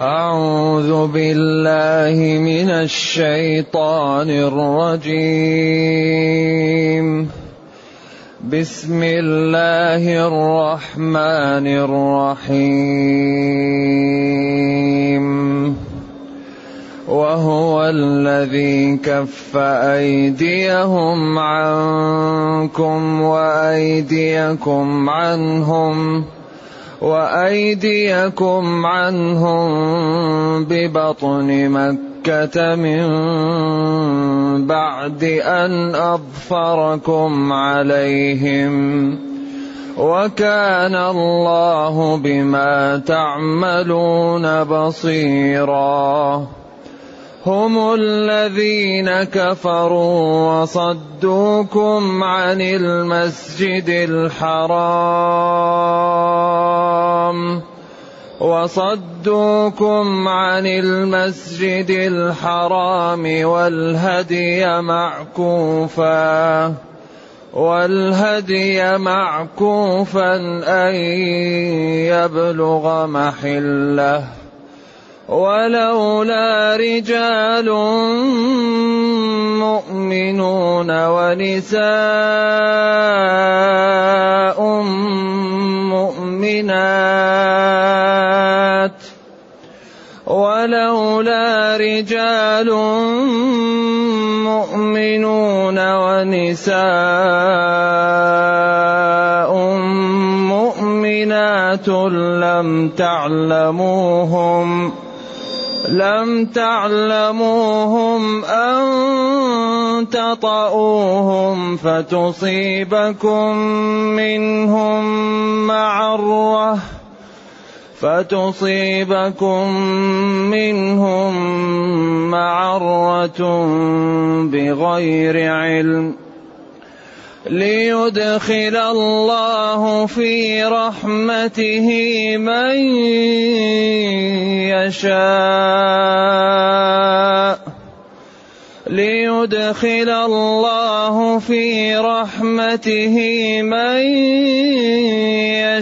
أعوذ بالله من الشيطان الرجيم. بسم الله الرحمن الرحيم. وهو الذي كف أيديهم عنكم وأيديكم عنهم. وأيديكم عنهم ببطن مكة من بعد أن أظفركم عليهم وكان الله بما تعملون بصيراً هم الذين كفروا وصدوكم عن المسجد الحرام وصدوكم عن المسجد الحرام والهدي معكوفا والهدي معكوفا أن يبلغ محلة. ولولا رجال مؤمنون ونساء مؤمنات ولولا رجال مؤمنون ونساء مؤمنات لم تعلموهم لم تعلموهم أن تطؤوهم فتصيبكم منهم معرة فتصيبكم منهم معرة بغير علم ليدخل الله في رحمته من يشاء. ليدخل الله في رحمته من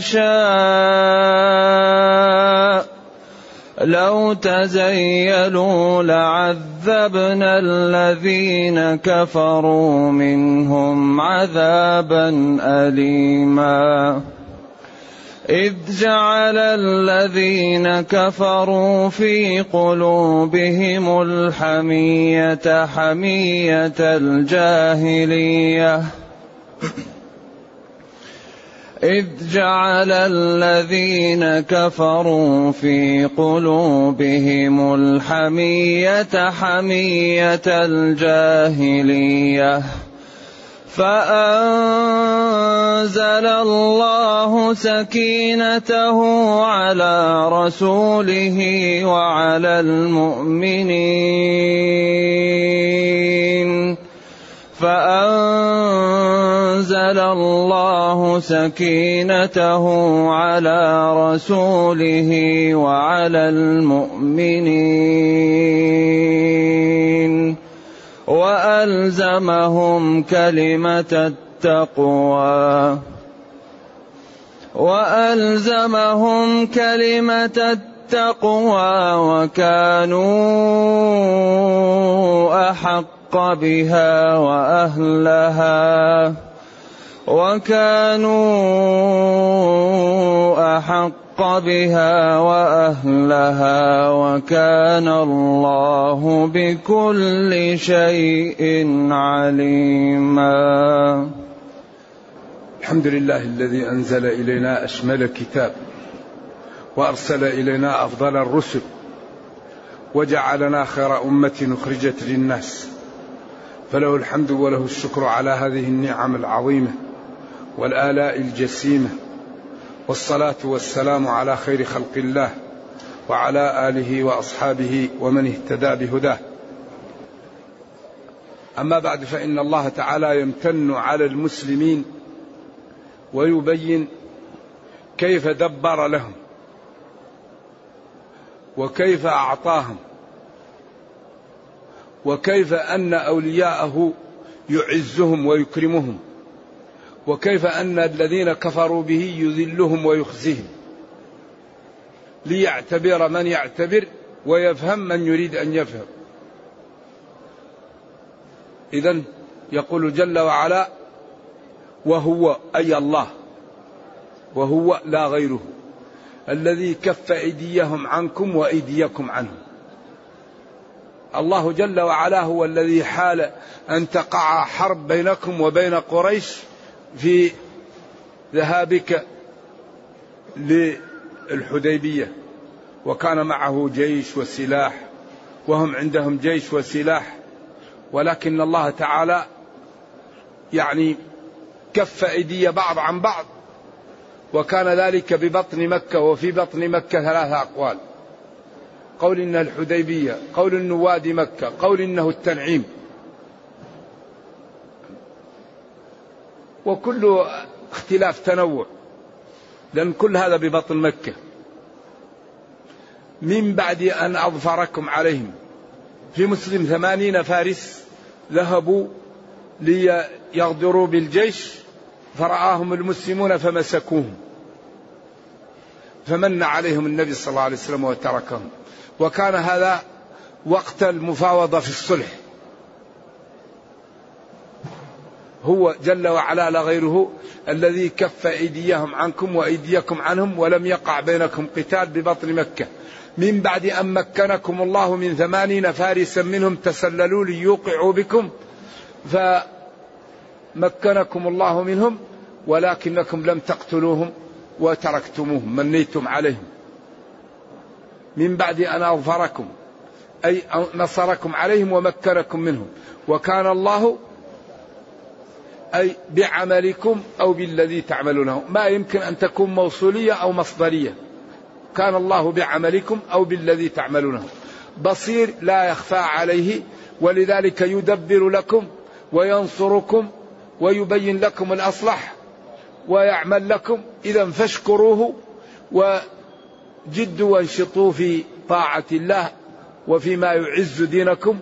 يشاء. لو تزيلوا لعذبنا الذين كفروا منهم عذابا أليما. إذ جعل الذين كفروا في قلوبهم الحمية حمية الجاهلية. إذ جعل الذين كفروا في قلوبهم الحمية حمية الجاهلية. فأنزل الله سكينته على رسوله وعلى المؤمنين. فأنزل الله سكينته على رسوله وعلى المؤمنين. وألزمهم كلمة التقوى. وألزمهم كلمة التقوى وكانوا أحق بها وأهلها. وكانوا بها وأهلها وكان الله بكل شيء عليما. الحمد لله الذي أنزل إلينا أشمل الكتاب وأرسل إلينا أفضل الرسل وجعلنا خير أمة أخرجت للناس. فله الحمد وله الشكر على هذه النعم العظيمة والآلاء الجسيمة والصلاة والسلام على خير خلق الله وعلى آله وأصحابه ومن اهتدى بهداه. أما بعد فإن الله تعالى يمتن على المسلمين ويبين كيف دبر لهم وكيف أعطاهم وكيف أن أولياءه يعزهم ويكرمهم. وكيف أن الذين كفروا به يذلهم ويخزيهم ليعتبر من يعتبر ويفهم من يريد أن يفهم. اذا يقول جل وعلا وهو أي الله. وهو لا غيره. الذي كف أيديهم عنكم وأيديكم عنهم. الله جل وعلا هو الذي حال أن تقع حرب بينكم وبين قريش في ذهابك للحديبية. وكان معه جيش وسلاح وهم عندهم جيش وسلاح. ولكن الله تعالى يعني كف أيدي بعض عن بعض. وكان ذلك ببطن مكة وفي بطن مكة ثلاثة أقوال. قول انها الحديبية قول انه وادي مكة قول إنه التنعيم. وكل اختلاف تنوع لأن كل هذا ببطن مكة. من بعد أن أظفركم عليهم في مسلم ثمانين فارس ذهبوا ليغدروا بالجيش فرآهم المسلمون فمسكوهم. فمن عليهم النبي صلى الله عليه وسلم وتركهم. وكان هذا وقت المفاوضة في الصلح. هو جل وعلا لا غيره الذي كف أيديهم عنكم وأيديكم عنهم ولم يقع بينكم قتال ببطن مكة. من بعد أن مكنكم الله من ثمانين فارسا منهم تسللوا ليوقعوا بكم فمكنكم الله منهم ولكنكم لم تقتلوهم وتركتموهم منيتم عليهم. من بعد أن أظفركم أي نصركم عليهم ومكنكم منهم. وكان الله أي بعملكم أو بالذي تعملونه. ما يمكن أن تكون موصولية أو مصدرية. كان الله بعملكم أو بالذي تعملونه. بصير لا يخفى عليه ولذلك يدبر لكم وينصركم ويبين لكم الأصلح ويعمل لكم. إذا فاشكروه وجدوا وانشطوا في طاعة الله وفيما يعز دينكم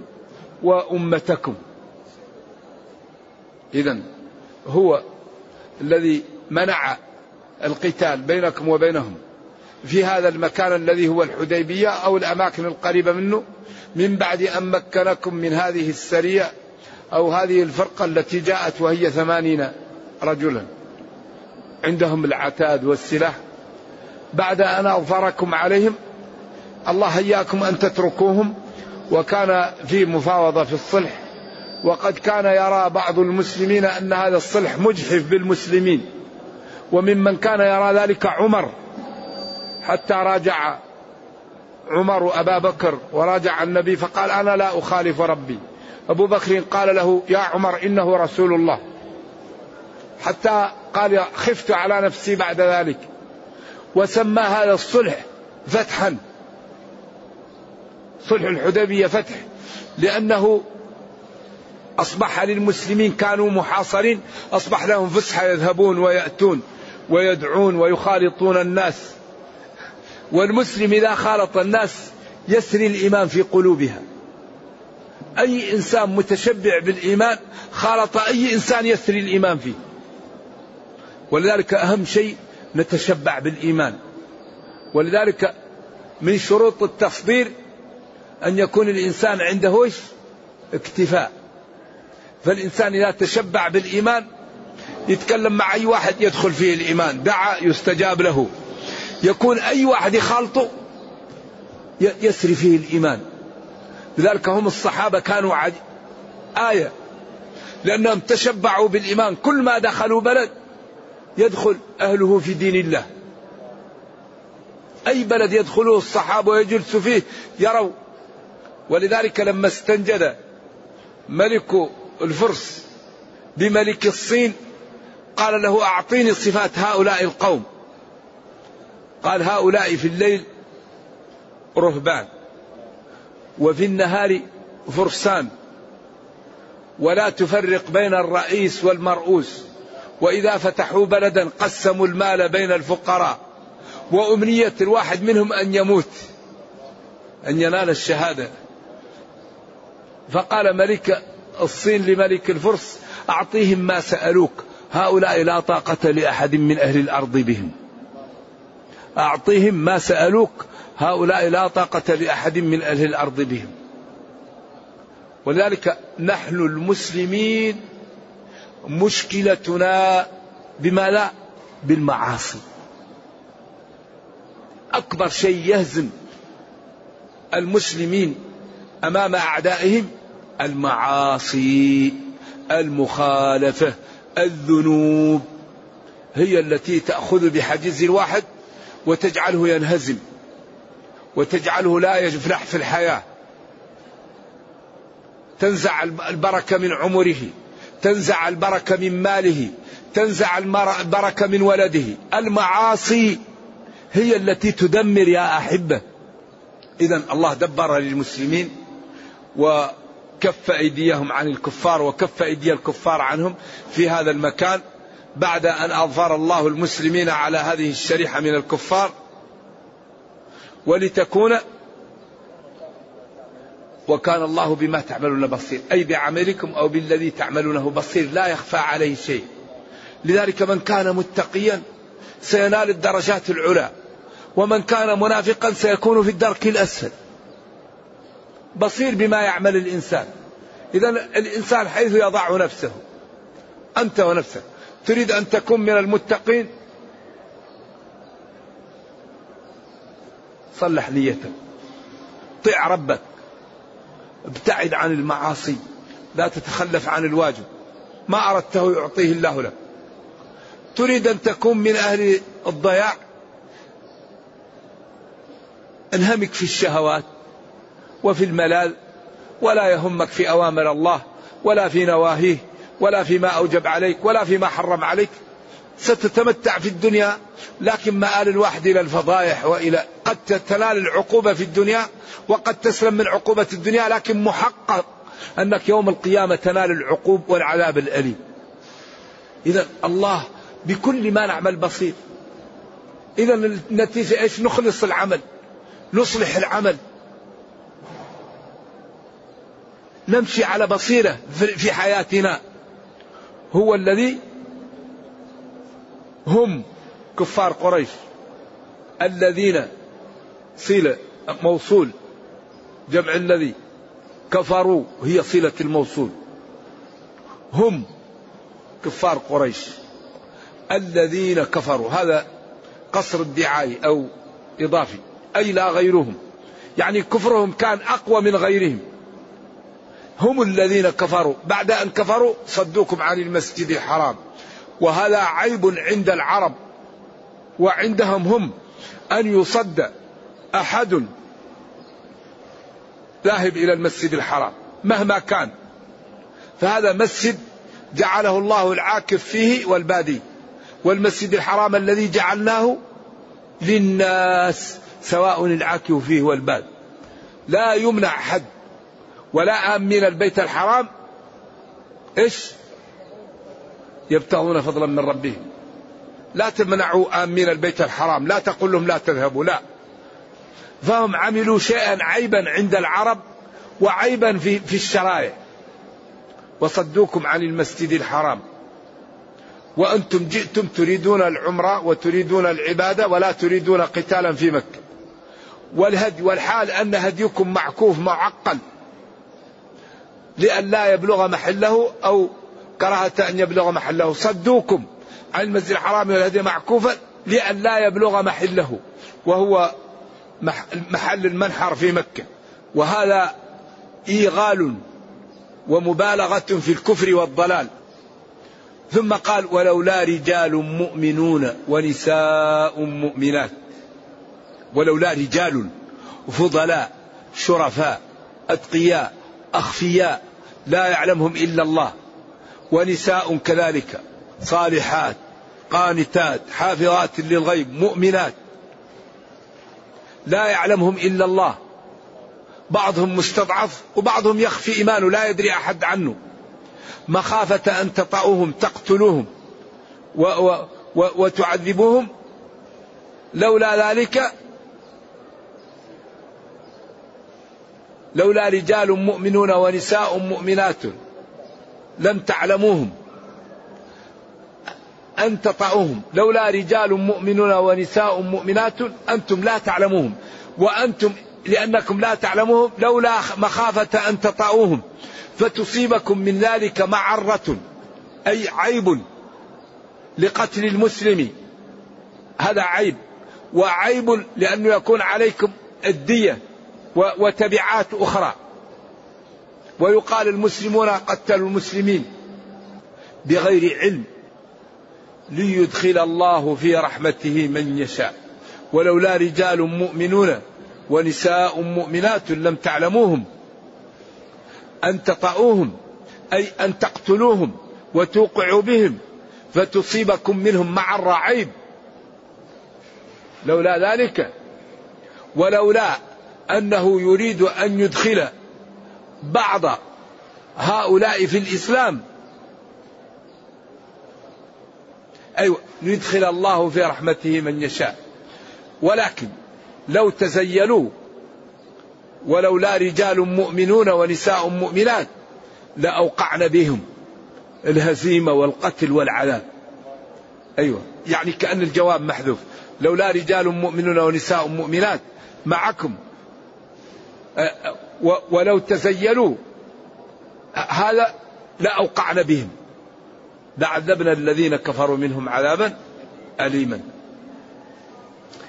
وأمتكم. إذا هو الذي منع القتال بينكم وبينهم في هذا المكان الذي هو الحديبية أو الأماكن القريبة منه من بعد أن مكنكم من هذه السرية أو هذه الفرقة التي جاءت وهي ثمانين رجلا. عندهم العتاد والسلاح. بعد أن أظفركم عليهم الله هياكم أن تتركوهم وكان في مفاوضة في الصلح. وقد كان يرى بعض المسلمين أن هذا الصلح مجحف بالمسلمين وممن كان يرى ذلك عمر حتى راجع عمر أبا بكر وراجع النبي فقال أنا لا أخالف ربي. أبو بكر قال له يا عمر إنه رسول الله. حتى قال خفت على نفسي بعد ذلك. وسمى هذا الصلح فتحا. صلح الحديبية فتح لأنه أصبح للمسلمين كانوا محاصرين أصبح لهم فسحة يذهبون ويأتون ويدعون ويخالطون الناس. والمسلم إذا خالط الناس يسري الإيمان في قلوبها. أي إنسان متشبع بالإيمان خالط أي إنسان يسري الإيمان فيه. ولذلك أهم شيء نتشبع بالإيمان. ولذلك من شروط التصدير أن يكون الإنسان عنده اكتفاء. فالإنسان إذا تشبع بالإيمان يتكلم مع أي واحد يدخل فيه الإيمان دعا يستجاب له. يكون أي واحد يخالطه يسري فيه الإيمان. لذلك هم الصحابة كانوا عد... آية. لأنهم تشبعوا بالإيمان. كل ما دخلوا بلد يدخل أهله في دين الله. أي بلد يدخله الصحابة ويجلسوا فيه يروا. ولذلك لما استنجد ملك الفرس بملك الصين قال له أعطيني صفات هؤلاء القوم. قال هؤلاء في الليل رهبان وفي النهار فرسان ولا تفرق بين الرئيس والمرؤوس. وإذا فتحوا بلدا قسموا المال بين الفقراء. وأمنية الواحد منهم أن يموت أن ينال الشهادة. فقال ملك الصين لملك الفرس أعطيهم ما سألوك. هؤلاء لا طاقة لأحد من أهل الأرض بهم. أعطيهم ما سألوك. هؤلاء لا طاقة لأحد من أهل الأرض بهم. ولذلك نحن المسلمين مشكلتنا بما لا؟ بالمعاصي. أكبر شيء يهزم المسلمين أمام أعدائهم المعاصي المخالفة الذنوب هي التي تأخذ بحجز الواحد وتجعله ينهزم وتجعله لا يفلح في الحياة. تنزع البركة من عمره تنزع البركة من ماله تنزع البركة من ولده. المعاصي هي التي تدمر يا أحبة. إذا الله دبر للمسلمين وكف أيديهم عن الكفار وكف أيدي الكفار عنهم في هذا المكان بعد أن أظفر الله المسلمين على هذه الشريحة من الكفار. ولتكون وكان الله بما تعملون بصير أي بعملكم أو بالذي تعملونه بصير لا يخفى عليه شيء. لذلك من كان متقيا سينال الدرجات العلى ومن كان منافقا سيكون في الدرك الأسفل. بصير بما يعمل الإنسان. إذا الإنسان حيث يضع نفسه. أنت ونفسك. تريد أن تكون من المتقين؟ صلح نيتك. طيع ربك. ابتعد عن المعاصي. لا تتخلف عن الواجب. ما أردته يعطيه الله لك. تريد أن تكون من أهل الضياع؟ انهمك في الشهوات. وفي الملال ولا يهمك في أوامر الله ولا في نواهيه ولا فيما أوجب عليك ولا فيما حرم عليك. ستتمتع في الدنيا لكن مآل الواحد إلى الفضائح وإلى قد تنال العقوبة في الدنيا وقد تسلم من عقوبة الدنيا لكن محقق أنك يوم القيامة تنال العقوب والعذاب الأليم. إذا الله بكل ما نعمل بصير إذا النتيجة إيش؟ نخلص العمل نصلح العمل. نمشي على بصيرة في حياتنا. هو الذي هم كفار قريش الذين صلة موصول جمع الذي كفروا هي صلة الموصول. هم كفار قريش الذين كفروا. هذا قصر الدعاية أو إضافي. أي لا غيرهم. يعني كفرهم كان أقوى من غيرهم. هم الذين كفروا. بعد أن كفروا صدوكم عن المسجد الحرام. وهذا عيب عند العرب. وعندهم هم أن يصد أحد ذاهب إلى المسجد الحرام مهما كان. فهذا مسجد جعله الله العاكف فيه والبادي. والمسجد الحرام الذي جعلناه للناس سواء العاكف فيه والباد. لا يمنع حد ولا آمين البيت الحرام. إيش؟ يبتغون فضلا من ربهم. لا تمنعوا آمين البيت الحرام. لا تقول لهم لا تذهبوا. لا. فهم عملوا شيئا عيبا عند العرب وعيبا في, في الشرائع. وصدوكم عن المسجد الحرام. وأنتم جئتم تريدون العمرة وتريدون العبادة ولا تريدون قتالا في مكة. والهدي والحال أن هديكم معكوف معقل. لئلا يبلغ محله أو كراهة أن يبلغ محله. صدوكم عن المسجد الحرام والهدي معكوفا لئلا يبلغ محله. وهو محل المنحر في مكة. وهذا إيغال ومبالغة في الكفر والضلال. ثم قال ولولا رجال مؤمنون ونساء مؤمنات. ولولا رجال فضلاء شرفاء أتقياء أخفياء لا يعلمهم إلا الله. ونساء كذلك صالحات قانتات حافظات للغيب مؤمنات. لا يعلمهم إلا الله. بعضهم مستضعف وبعضهم يخفي إيمانه لا يدري أحد عنه. مخافة أن تطأوهم تقتلوهم و و و وتعذبوهم. لولا ذلك لولا رجال مؤمنون ونساء مؤمنات لم تعلموهم أن تطأوهم لولا رجال مؤمنون ونساء مؤمنات أنتم لا تعلموهم. وأنتم لأنكم لا تعلموهم لولا مخافة أن تطأوهم فتصيبكم من ذلك معرة أي عيب لقتل المسلم. هذا عيب. وعيب لأنه يكون عليكم الدية. وتبعات أخرى. ويقال المسلمون قتلوا المسلمين بغير علم ليدخل الله في رحمته من يشاء. ولولا رجال مؤمنون ونساء مؤمنات لم تعلموهم أن تطؤوهم أي أن تقتلوهم وتوقعوا بهم فتصيبكم منهم معر عيب لولا ذلك ولولا أنه يريد أن يدخل بعض هؤلاء في الإسلام. أيوة يدخل الله في رحمته من يشاء. ولكن لو تزيلوا ولولا رجال مؤمنون ونساء مؤمنات لأوقعن بهم الهزيمة والقتل والعذاب. أيوة يعني كأن الجواب محذوف. لولا رجال مؤمنون ونساء مؤمنات معكم ولو تزيلوا هذا لأوقعن بهم. لعذبنا الذين كفروا منهم عذابا أليما.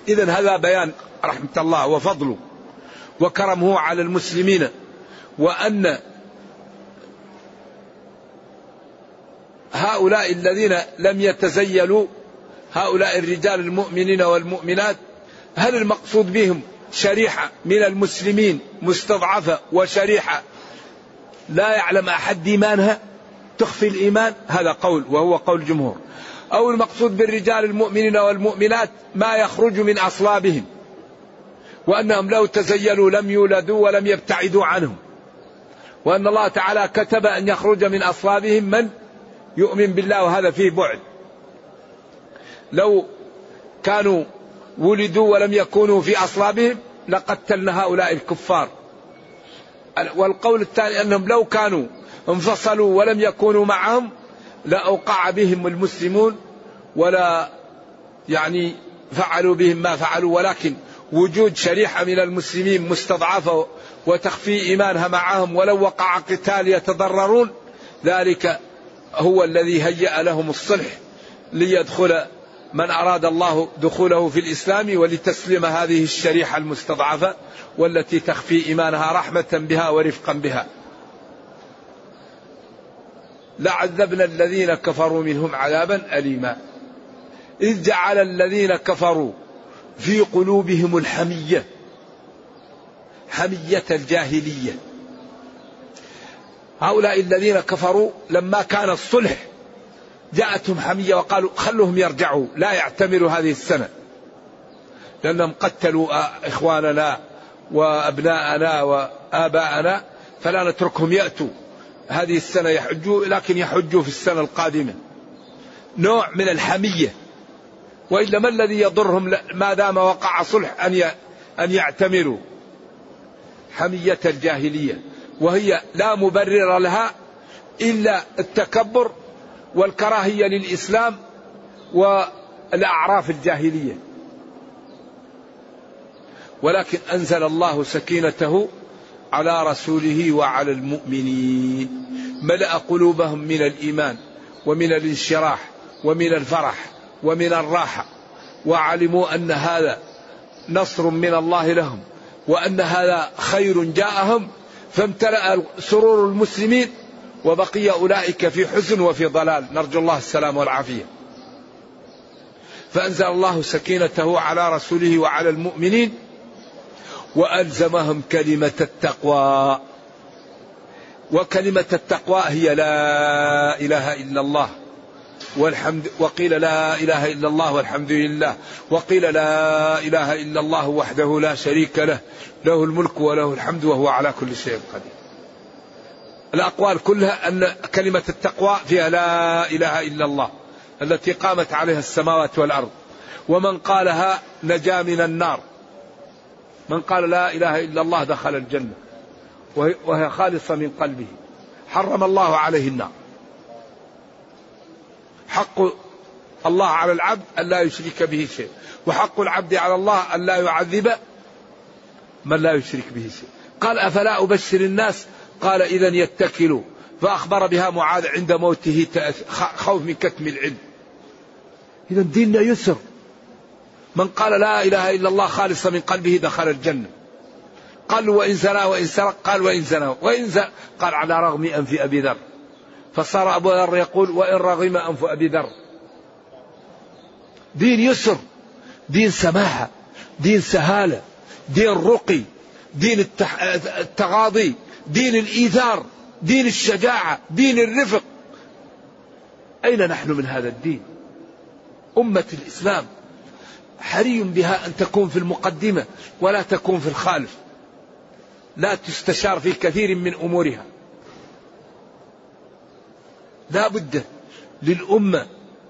إذا هذا بيان رحمة الله وفضله وكرمه على المسلمين وأن هؤلاء الذين لم يتزيلوا هؤلاء الرجال المؤمنين والمؤمنات هل المقصود بهم؟ شريحة من المسلمين مستضعفة وشريحة. لا يعلم أحد إيمانها. تخفي الإيمان. هذا قول وهو قول الجمهور. أو المقصود بالرجال المؤمنين والمؤمنات ما يخرج من أصلابهم. وأنهم لو تزيلوا لم يولدوا ولم يبتعدوا عنهم. وأن الله تعالى كتب أن يخرج من أصلابهم من يؤمن بالله وهذا فيه بعد. لو كانوا ولدوا ولم يكونوا في أصلابهم لقتلنا هؤلاء الكفار. والقول الثاني أنهم لو كانوا انفصلوا ولم يكونوا معهم لأوقع بهم المسلمون ولا يعني فعلوا بهم ما فعلوا ولكن وجود شريحة من المسلمين مستضعفة وتخفي إيمانها معهم ولو وقع قتال يتضررون ذلك هو الذي هيأ لهم الصلح ليدخل من أراد الله دخوله في الإسلام ولتسلم هذه الشريحة المستضعفة والتي تخفي إيمانها رحمة بها ورفقا بها. لعذبنا الذين كفروا منهم عذابا أليما. إذ جعل الذين كفروا في قلوبهم الحمية حمية الجاهلية. هؤلاء الذين كفروا لما كان الصلح جاءتهم حمية وقالوا خلوهم يرجعوا لا يعتمروا هذه السنة. لأنهم قتلوا إخواننا وأبناءنا وآباءنا فلا نتركهم يأتوا. هذه السنة يحجوا لكن يحجوا في السنة القادمة. نوع من الحمية. وإلا ما الذي يضرهم؟ ما دام وقع صلح أن أن يعتمروا. حمية الجاهلية. وهي لا مبرر لها إلا التكبر والكراهية للإسلام والأعراف الجاهلية. ولكن أنزل الله سكينته على رسوله وعلى المؤمنين. ملأ قلوبهم من الإيمان ومن الانشراح ومن الفرح ومن الراحة. وعلموا أن هذا نصر من الله لهم وأن هذا خير جاءهم. فامتلأ سرور المسلمين وبقي أولئك في حزن وفي ضلال. نرجو الله السلام والعافية. فأنزل الله سكينته على رسوله وعلى المؤمنين وألزمهم كلمة التقوى. وكلمة التقوى هي لا إله إلا الله والحمد وقيل لا إله إلا الله والحمد لله. وقيل لا إله إلا الله وحده لا شريك له له الملك وله الحمد وهو على كل شيء قدير. الأقوال كلها أن كلمة التقوى فيها لا إله إلا الله التي قامت عليها السماوات والأرض. ومن قالها نجا من النار. من قال لا إله إلا الله دخل الجنة وهي خالصة من قلبه. حرم الله عليه النار. حق الله على العبد أن لا يشرك به شيء وحق العبد على الله أن لا يعذب من لا يشرك به شيء. قال أفلا أبشر الناس قال إذا يتكلوا فأخبر بها معاذ عند موته خوف من كتم العلم. إذا ديننا يسر. من قال لا إله إلا الله خالصا من قلبه دخل الجنة. قال وإن زنا وإن سرق. قال وإن زنا وإن زنا قال على رغم أنف أبي ذر. فصار أبو ذر يقول وإن رغم أنف أبي ذر. دين يسر. دين سماحة. دين سهالة. دين رقي. دين التغاضي. دين الإيثار دين الشجاعة دين الرفق. أين نحن من هذا الدين؟ أمة الإسلام. حري بها أن تكون في المقدمة ولا تكون في الخالف. لا تستشار في كثير من أمورها. لا بد للأمة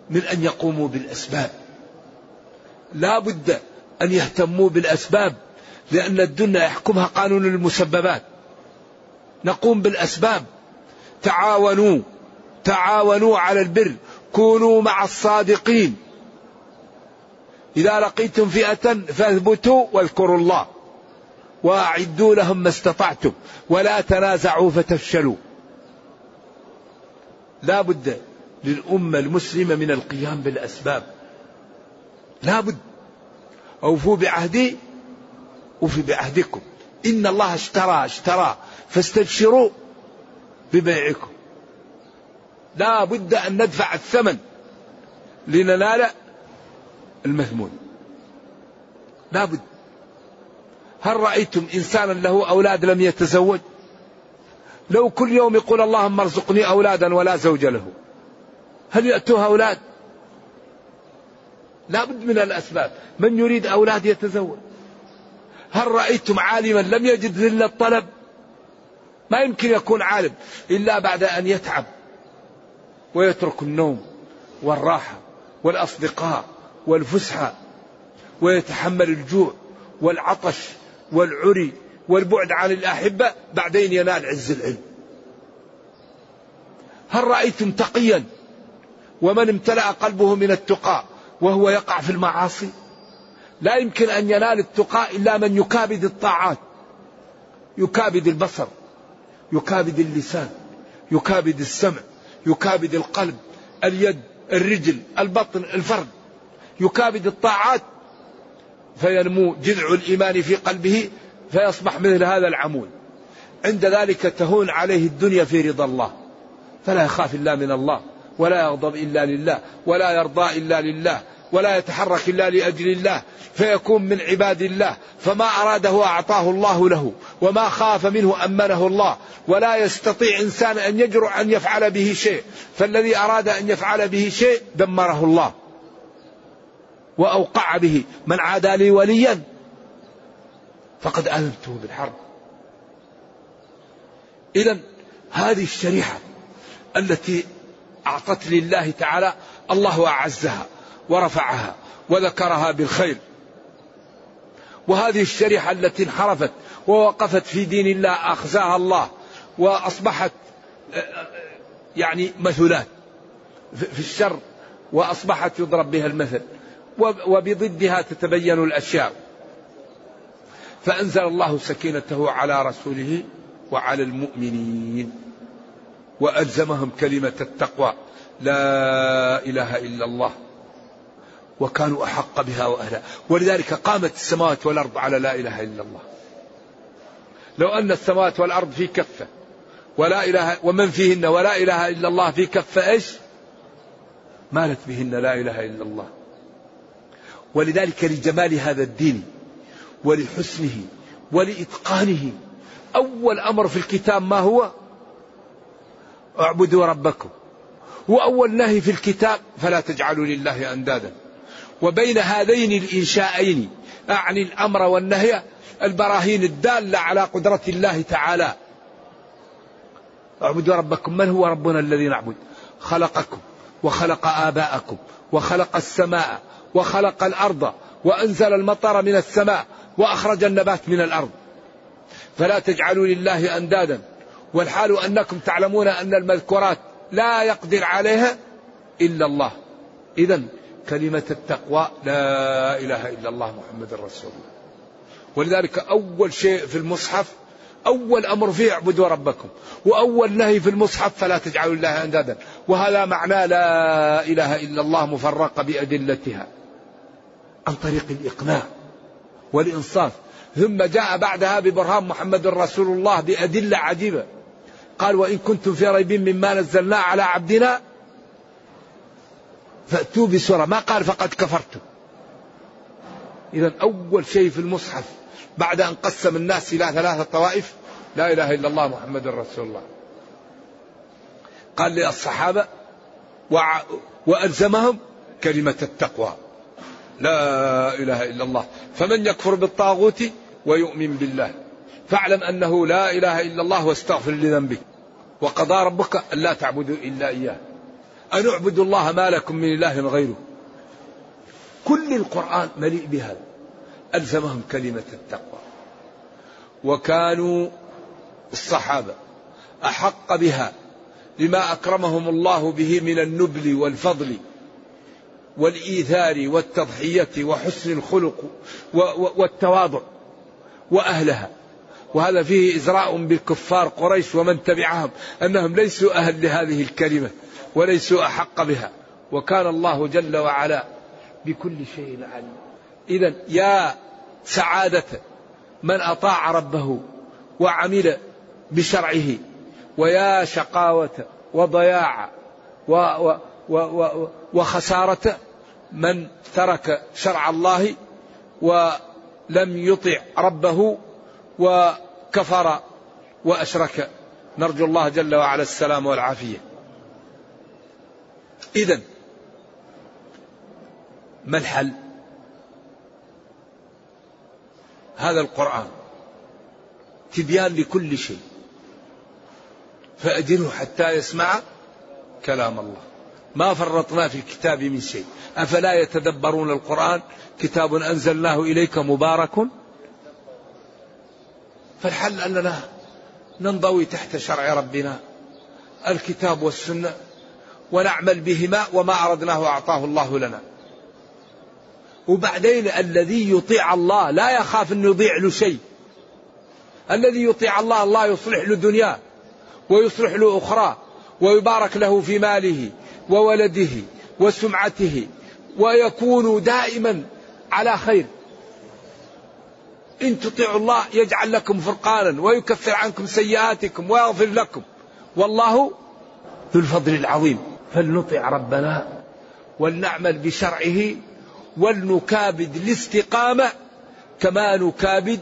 من أن يقوموا بالأسباب. لا بد أن يهتموا بالأسباب لأن الدنيا يحكمها قانون المسببات. نقوم بالأسباب. تعاونوا تعاونوا على البر. كونوا مع الصادقين. إذا لقيتم فئة فاثبتوا واذكروا الله. وأعدوا لهم ما استطعتم. ولا تنازعوا فتفشلوا. لا بد للأمة المسلمة من القيام بالأسباب. لا بد. أوفوا بعهدي أوفي بعهدكم. إن الله اشترى اشترى. فاستبشروا ببيعكم لا بد أن ندفع الثمن لننال المثمون لا بد. هل رأيتم إنسانا له أولاد لم يتزوج؟ لو كل يوم يقول اللهم ارزقني أولادا ولا زوج له هل يأتوها أولاد؟ لا بد من الأسباب. من يريد أولاد يتزوج؟ هل رأيتم عالما لم يجد ذل الطلب؟ ما يمكن يكون عالم إلا بعد أن يتعب ويترك النوم والراحة والأصدقاء والفسحة ويتحمل الجوع والعطش والعري والبعد عن الأحبة بعدين ينال عز العلم. هل رأيتم تقيا ومن امتلأ قلبه من التقى وهو يقع في المعاصي؟ لا يمكن أن ينال التقى إلا من يكابد الطاعات يكابد البصر يكابد اللسان يكابد السمع يكابد القلب اليد الرجل البطن الفرد. يكابد الطاعات فينمو جذع الإيمان في قلبه فيصبح مثل هذا العمود. عند ذلك تهون عليه الدنيا في رضا الله. فلا يخاف إلا من الله ولا يغضب إلا لله ولا يرضى إلا لله. ولا يتحرك إلا لأجل الله فيكون من عباد الله فما أراده أعطاه الله له وما خاف منه أمنه الله ولا يستطيع إنسان أن يجرؤ أن يفعل به شيء فالذي أراد أن يفعل به شيء دمره الله وأوقع به من عادى لي وليا فقد آذنته بالحرب. إذا هذه الشريعة التي أعطت لله تعالى الله أعزها. ورفعها وذكرها بالخير. وهذه الشريحة التي انحرفت ووقفت في دين الله أخزاها الله وأصبحت يعني مثلات في الشر وأصبحت يضرب بها المثل وبضدها تتبين الأشياء. فأنزل الله سكينته على رسوله وعلى المؤمنين وألزمهم كلمة التقوى. لا إله إلا الله. وكانوا أحق بها وأهلها. ولذلك قامت السماوات والأرض على لا إله إلا الله. لو أن السماوات والأرض في كفة ولا إله ومن فيهن ولا إله إلا الله في كفة إيش؟ مالت بهن لا إله إلا الله. ولذلك لجمال هذا الدين ولحسنه ولإتقانه أول أمر في الكتاب ما هو؟ اعبدوا ربكم. وأول نهي في الكتاب فلا تجعلوا لله أندادا. وبين هذين الإنشاءين أعني الأمر والنهي البراهين الدالة على قدرة الله تعالى. اعبدوا ربكم من هو ربنا الذي نعبد؟ خلقكم وخلق آباءكم وخلق السماء وخلق الأرض وأنزل المطر من السماء وأخرج النبات من الأرض. فلا تجعلوا لله أندادا والحال أنكم تعلمون أن المذكورات لا يقدر عليها إلا الله. إذا كلمة التقوى لا إله إلا الله محمد رسول الله. ولذلك أول شيء في المصحف أول أمر فيه اعبدوا ربكم وأول نهي في المصحف فلا تجعلوا الله أندادا. وهذا معناه لا إله إلا الله مفرقة بأدلتها عن طريق الإقناع والإنصاف. ثم جاء بعدها ببرهان محمد رسول الله بأدلة عجيبة. قال وإن كنتم في ريب مما نزلنا على عبدنا فأتوا بسورة. ما قال فقد كفرتم إذا أول شيء في المصحف بعد أن قسم الناس إلى ثلاثة طوائف لا إله إلا الله محمد رسول الله. قال للصحابة وألزمهم كلمة التقوى. لا إله إلا الله. فمن يكفر بالطاغوت ويؤمن بالله. فاعلم أنه لا إله إلا الله واستغفر لذنبك. وقضى ربك أن لا تعبدوا إلا إياه. أن اعبدوا الله ما لكم من إله غيره. كل القرآن مليء بهذا. ألزمهم كلمة التقوى. وكانوا الصحابة أحق بها لما أكرمهم الله به من النبل والفضل والإيثار والتضحية وحسن الخلق والتواضع وأهلها. وهذا فيه إزراء بالكفار قريش ومن تبعهم أنهم ليسوا أهل لهذه الكلمة وليسوا أحق بها. وكان الله جل وعلا بكل شيء عليم. إذا يا سعادة من أطاع ربه وعمل بشرعه ويا شقاوة وضياع و و وخسارة من ترك شرع الله ولم يطع ربه وكفر وأشرك. نرجو الله جل وعلا السلام والعافية. إذا ما الحل؟ هذا القرآن تبيان لكل شيء. فأدره حتى يسمع كلام الله. ما فرطنا في الكتاب من شيء. أفلا يتدبرون القرآن؟ كتاب أنزلناه إليك مبارك فالحل أننا ننضوي تحت شرع ربنا الكتاب والسنة ونعمل بهما وما أردناه أعطاه الله لنا. وبعدين الذي يطيع الله لا يخاف أن يضيع له شيء. الذي يطيع الله الله يصلح له دنياه ويصلح له أخرى ويبارك له في ماله وولده وسمعته ويكون دائما على خير. إن تطيعوا الله يجعل لكم فرقانا ويكفر عنكم سيئاتكم ويغفر لكم. والله ذو الفضل العظيم. فلنطع ربنا ولنعمل بشرعه ولنكابد الاستقامة كما نكابد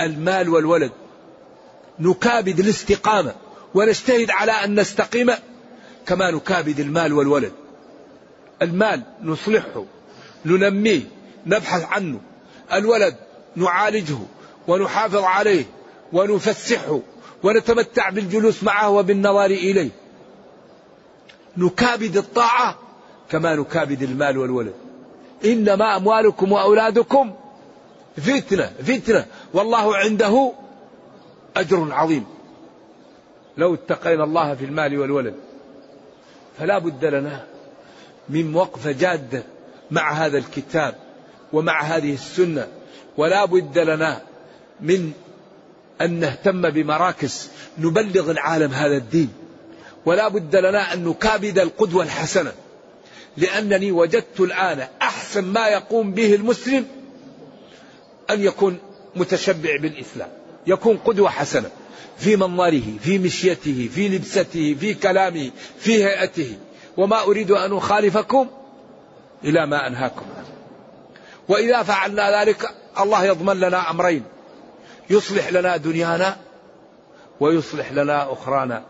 المال والولد. نكابد الاستقامة ونجتهد على أن نستقيم كما نكابد المال والولد. المال نصلحه ننميه نبحث عنه. الولد نعالجه ونحافظ عليه ونفسحه ونتمتع بالجلوس معه وبالنظر إليه. نكابد الطاعة كما نكابد المال والولد. إنما أموالكم وأولادكم فتنة فتنة. والله عنده أجر عظيم. لو اتقينا الله في المال والولد فلا بد لنا من وقفة جادة مع هذا الكتاب ومع هذه السنة. ولا بد لنا من أن نهتم بمراكز نبلغ العالم هذا الدين. ولا بد لنا أن نكابد القدوة الحسنة. لأنني وجدت الآن أحسن ما يقوم به المسلم أن يكون متشبع بالإسلام. يكون قدوة حسنة في منظره في مشيته في لبسته في كلامه في هيئته. وما أريد أن أخالفكم إلى ما أنهاكم. عنه وإذا فعلنا ذلك الله يضمن لنا أمرين. يصلح لنا دنيانا ويصلح لنا أخرانا.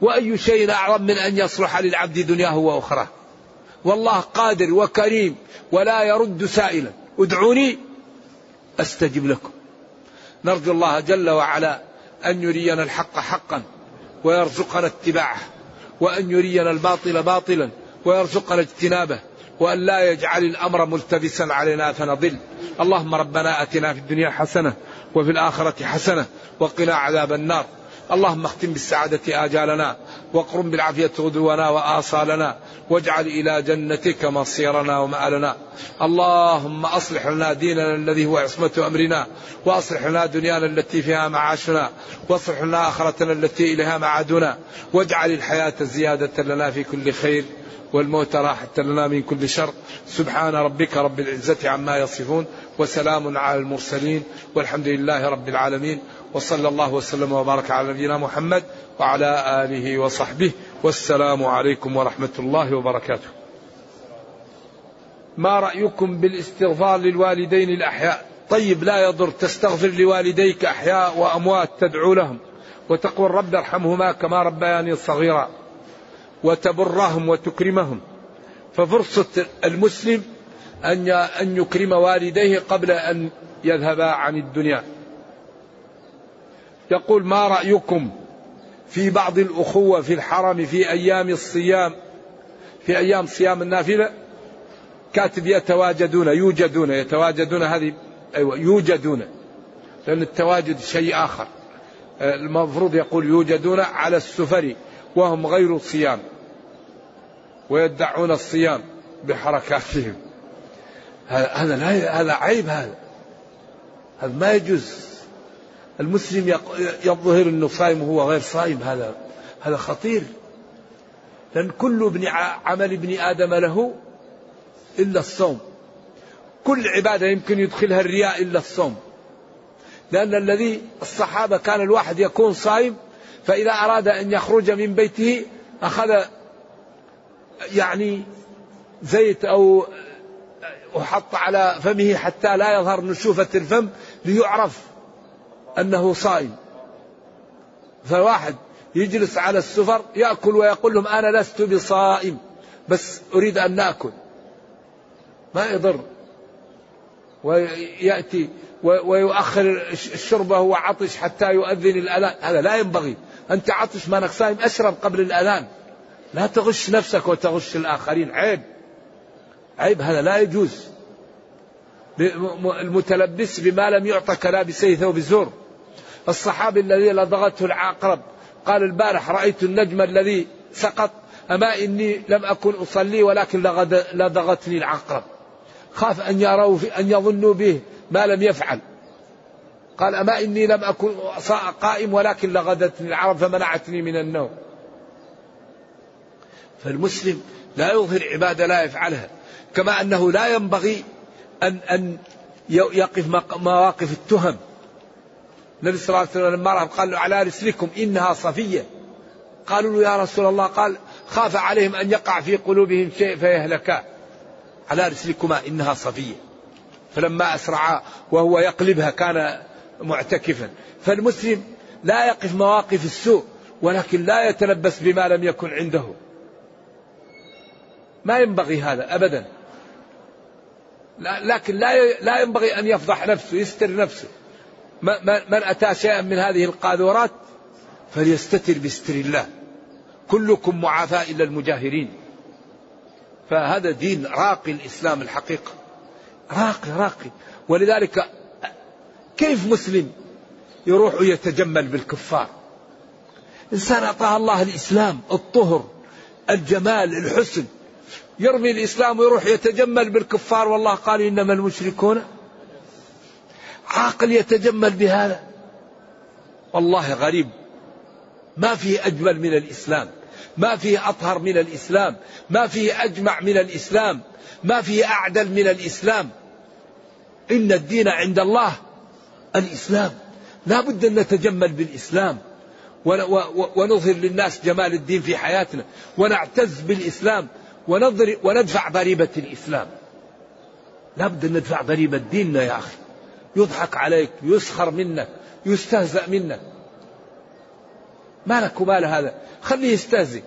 وأي شيء أعظم من أن يصلح للعبد دنياه وأخراه. والله قادر وكريم ولا يرد سائلا. ادعوني أستجب لكم. نرجو الله جل وعلا أن يرينا الحق حقا ويرزقنا اتباعه وأن يرينا الباطل باطلا ويرزقنا اجتنابه. وأن لا يجعل الأمر ملتبسا علينا فنضل. اللهم ربنا أتنا في الدنيا حسنة وفي الآخرة حسنة وقنا عذاب النار. اللهم اختم بالسعادة آجالنا واقرم بالعافية غدونا وآصالنا واجعل إلى جنتك مصيرنا ومآلنا. اللهم أصلح لنا ديننا الذي هو عصمة أمرنا وأصلح لنا دنيانا التي فيها معاشنا وأصلح لنا آخرتنا التي إليها معادنا واجعل الحياة زيادة لنا في كل خير والموت راحة لنا من كل شر. سبحان ربك رب العزة عما يصفون وسلام على المرسلين والحمد لله رب العالمين وصلى الله وسلم وبارك على نبينا محمد وعلى آله وصحبه والسلام عليكم ورحمة الله وبركاته. ما رأيكم بالاستغفار للوالدين الأحياء؟ طيب لا يضر. تستغفر لوالديك أحياء وأموات تدعو لهم. وتقول رب ارحمهما كما ربياني صغيرا. وتبرهم وتكرمهم. ففرصة المسلم أن أن يكرم والديه قبل أن يذهبا عن الدنيا. يقول ما رأيكم في بعض الأخوة في الحرم في أيام الصيام؟ في أيام صيام النافلة؟ كاتب يتواجدون يوجدون يتواجدون هذه أيوة يوجدون. لأن التواجد شيء آخر. المفروض يقول يوجدون على السفر وهم غير صيام. ويدعون الصيام بحركاتهم. هذا لا هذا عيب هذا. هذا ما يجوز. المسلم يظهر إنه صايم وهو غير صايم. هذا هذا خطير. لأن كل ابن عمل ابن آدم له إلا الصوم. كل عبادة يمكن يدخلها الرياء إلا الصوم. لأن الذي الصحابة كان الواحد يكون صايم فإذا أراد أن يخرج من بيته أخذ يعني زيت أو وحط على فمه حتى لا يظهر نشوفة الفم ليعرف أنه صائم فواحد يجلس على السفر يأكل ويقول لهم أنا لست بصائم بس أريد أن نأكل. ما يضر. ويأتي ويؤخر الشرب وهو عطش حتى يؤذن الأذان. هذا لا ينبغي. أنت عطش ما صائم أشرب قبل الأذان. لا تغش نفسك وتغش الآخرين. عيب. عيب. هذا لا يجوز. المتلبس بما لم يعطى كلابسي ثوب الزور الصحابي الذي لدغته العقرب قال البارح رأيت النجم الذي سقط. أما إني لم أكن أصلي ولكن لدغتني العقرب. خاف أن يروا أن يظنوا به ما لم يفعل. قال أما إني لم أكن قائم ولكن لغدتني العرب فمنعتني من النوم. فالمسلم لا يظهر عبادة لا يفعلها كما أنه لا ينبغي أن أن يقف مواقف التهم. النبي صلى الله عليه وسلم لما قال له على رسلكم إنها صفية. قالوا له يا رسول الله. قال خاف عليهم أن يقع في قلوبهم شيء فيهلكا على رسلكما إنها صفية. فلما أسرعا وهو يقلبها كان معتكفا. فالمسلم لا يقف مواقف السوء ولكن لا يتلبس بما لم يكن عنده. ما ينبغي هذا أبدا. لكن لا لا ينبغي أن يفضح نفسه يستر نفسه. من أتى شيئا من هذه القاذورات فليستتر بستر الله. كلكم معافى إلا المجاهرين. فهذا دين راقي الإسلام الحقيقة. راقي راقي. ولذلك كيف مسلم يروح يتجمل بالكفار؟ إنسان أعطاه الله الإسلام الطهر الجمال الحسن. يرمي الإسلام ويروح يتجمل بالكفار والله قال إنما المشركون عاقل يتجمل بهذا. والله غريب. ما فيه أجمل من الإسلام. ما فيه أطهر من الإسلام ما فيه أجمع من الإسلام ما فيه أعدل من الإسلام. إن الدين عند الله الإسلام. لا بد أن نتجمل بالإسلام. ونظهر للناس جمال الدين في حياتنا. ونعتز بالإسلام. وندفع ضريبة الإسلام. لابد أن ندفع ضريبة ديننا يا أخي. يضحك عليك يسخر منك يستهزأ منك. ما لك ومال هذا؟ خليه يستهزئ.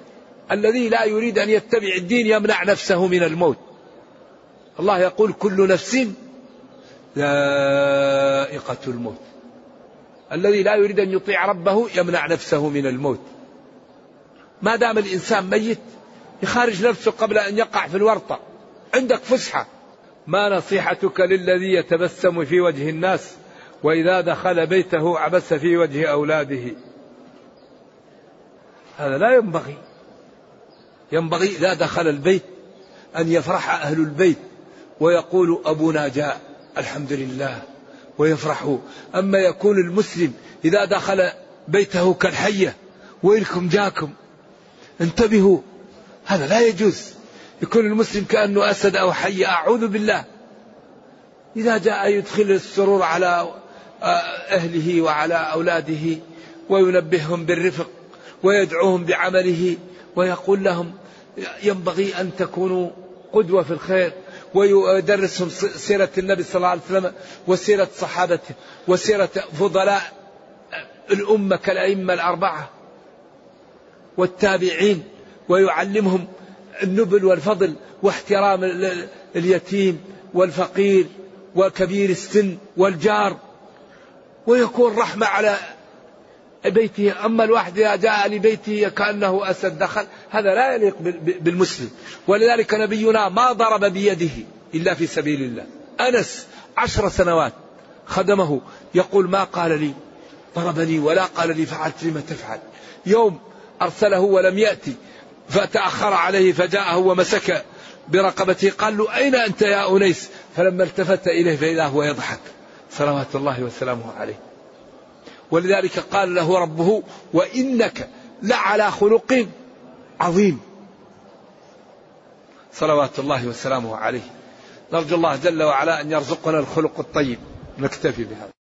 الذي لا يريد أن يتبع الدين يمنع نفسه من الموت. الله يقول كل نفس ذائقة الموت. الذي لا يريد أن يطيع ربه يمنع نفسه من الموت. ما دام الإنسان ميت يخارج نفسه قبل أن يقع في الورطة. عندك فسحة. ما نصيحتك للذي يتبسم في وجه الناس وإذا دخل بيته عبس في وجه أولاده؟ هذا لا ينبغي. ينبغي إذا دخل البيت أن يفرح أهل البيت ويقول أبونا جاء الحمد لله ويفرحوا أما يكون المسلم إذا دخل بيته كالحية ويلكم جاكم انتبهوا. هذا لا يجوز. يكون المسلم كأنه أسد أو حية أعوذ بالله. إذا جاء يدخل السرور على آه، أهله وعلى أولاده وينبههم بالرفق ويدعوهم بعمله ويقول لهم ينبغي أن تكونوا قدوة في الخير ويدرسهم سيرة النبي صلى الله عليه وسلم وسيرة صحابته وسيرة فضلاء الأمة كالأئمة الأربعة والتابعين ويعلمهم النبل والفضل واحترام اليتيم والفقير وكبير السن والجار ويكون رحمة على بيته أما الواحد إذا جاء لبيته كأنه أسد دخل هذا لا يليق بالمسلم. ولذلك نبينا ما ضرب بيده إلا في سبيل الله. أنس عشر سنوات خدمه يقول ما قال لي؟ ضربني ولا قال لي فعلت لما تفعل؟ يوم أرسله ولم يأتي فتأخر عليه فجاءه ومسك برقبته قال له أين أنت يا أنيس؟ فلما التفت إليه فإذا هو يضحك. صلوات الله وسلامه عليه. ولذلك قال له ربه وإنك لعلى خلق عظيم. صلوات الله وسلامه عليه. نرجو الله جل وعلا أن يرزقنا الخلق الطيب. نكتفي بهذا.